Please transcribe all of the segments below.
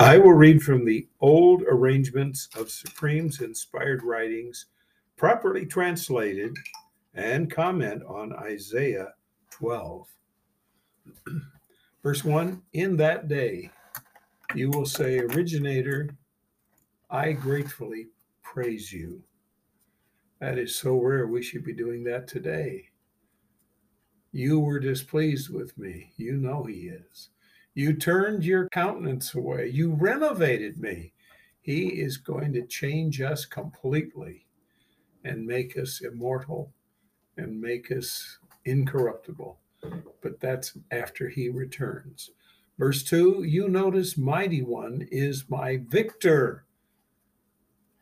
I will read from the old arrangements of Supreme's inspired writings, properly translated, and comment on Isaiah 12. Verse 1 In that day you will say, Originator, I gratefully praise you. That is so rare. We should be doing that today. You were displeased with me. You know he is. You turned your countenance away. You renovated me. He is going to change us completely and make us immortal and make us incorruptible. But that's after he returns. Verse 2 You notice, Mighty One is my victor.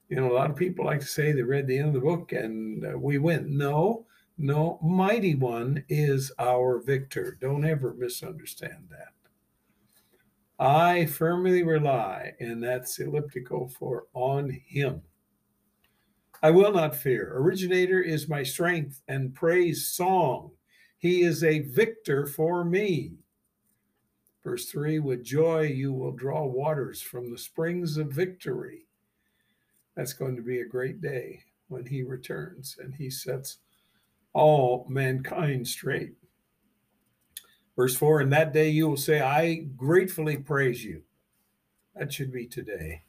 You know, a lot of people like to say they read the end of the book and uh, we win. No, no, Mighty One is our victor. Don't ever misunderstand that. I firmly rely, and that's elliptical for on him. I will not fear. Originator is my strength and praise song. He is a victor for me. Verse 3 With joy you will draw waters from the springs of victory. That's going to be a great day when he returns and he sets all mankind straight. Verse 4 And that day you will say, I gratefully praise you. That should be today.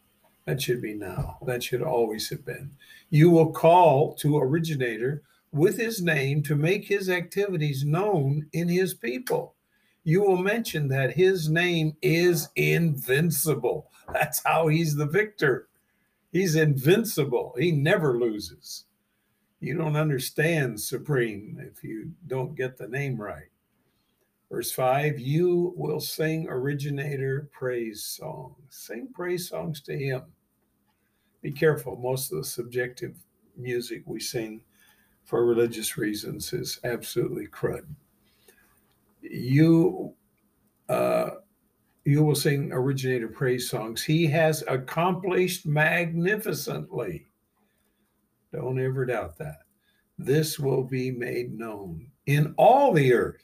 That should be now. That should always have been. You will call to originator with his name to make his activities known in his people. You will mention that his name is invincible. That's how he's the victor. He's invincible. He never loses. You don't understand Supreme if you don't get the name right. Verse 5 You will sing originator praise songs. Sing praise songs to him. Be careful. Most of the subjective music we sing for religious reasons is absolutely crud. You uh, you will sing originator praise songs. He has accomplished magnificently. Don't ever doubt that. This will be made known in all the earth.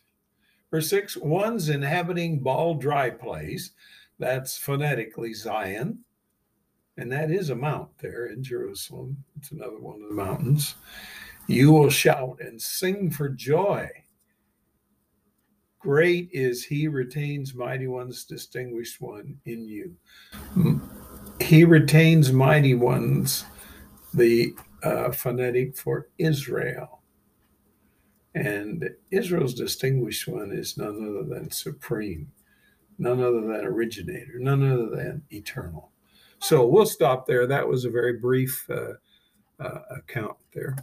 Verse 6 one's inhabiting bald dry place. That's phonetically Zion. And that is a mount there in Jerusalem. It's another one of the mountains. You will shout and sing for joy. Great is he retains mighty ones, distinguished one in you. He retains mighty ones, the uh, phonetic for Israel. And Israel's distinguished one is none other than supreme, none other than originator, none other than eternal. So we'll stop there. That was a very brief uh, uh, account there.